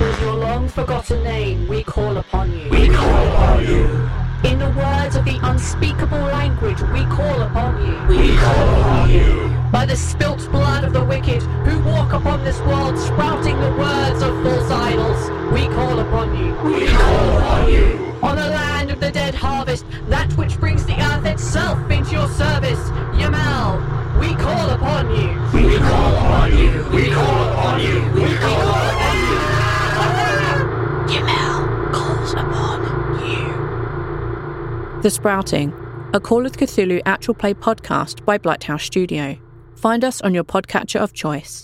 With your long forgotten name, we call upon you. We call upon you. In the words of the unspeakable language, we call upon you. We call upon you. By the spilt blood of the wicked who walk upon this world sprouting the words of false idols, we call upon you. We call upon you. On the land of the dead harvest, that which brings the earth itself into your service, Yamal, we call upon you. We call The Sprouting, a Call of Cthulhu actual play podcast by Blighthouse Studio. Find us on your podcatcher of choice.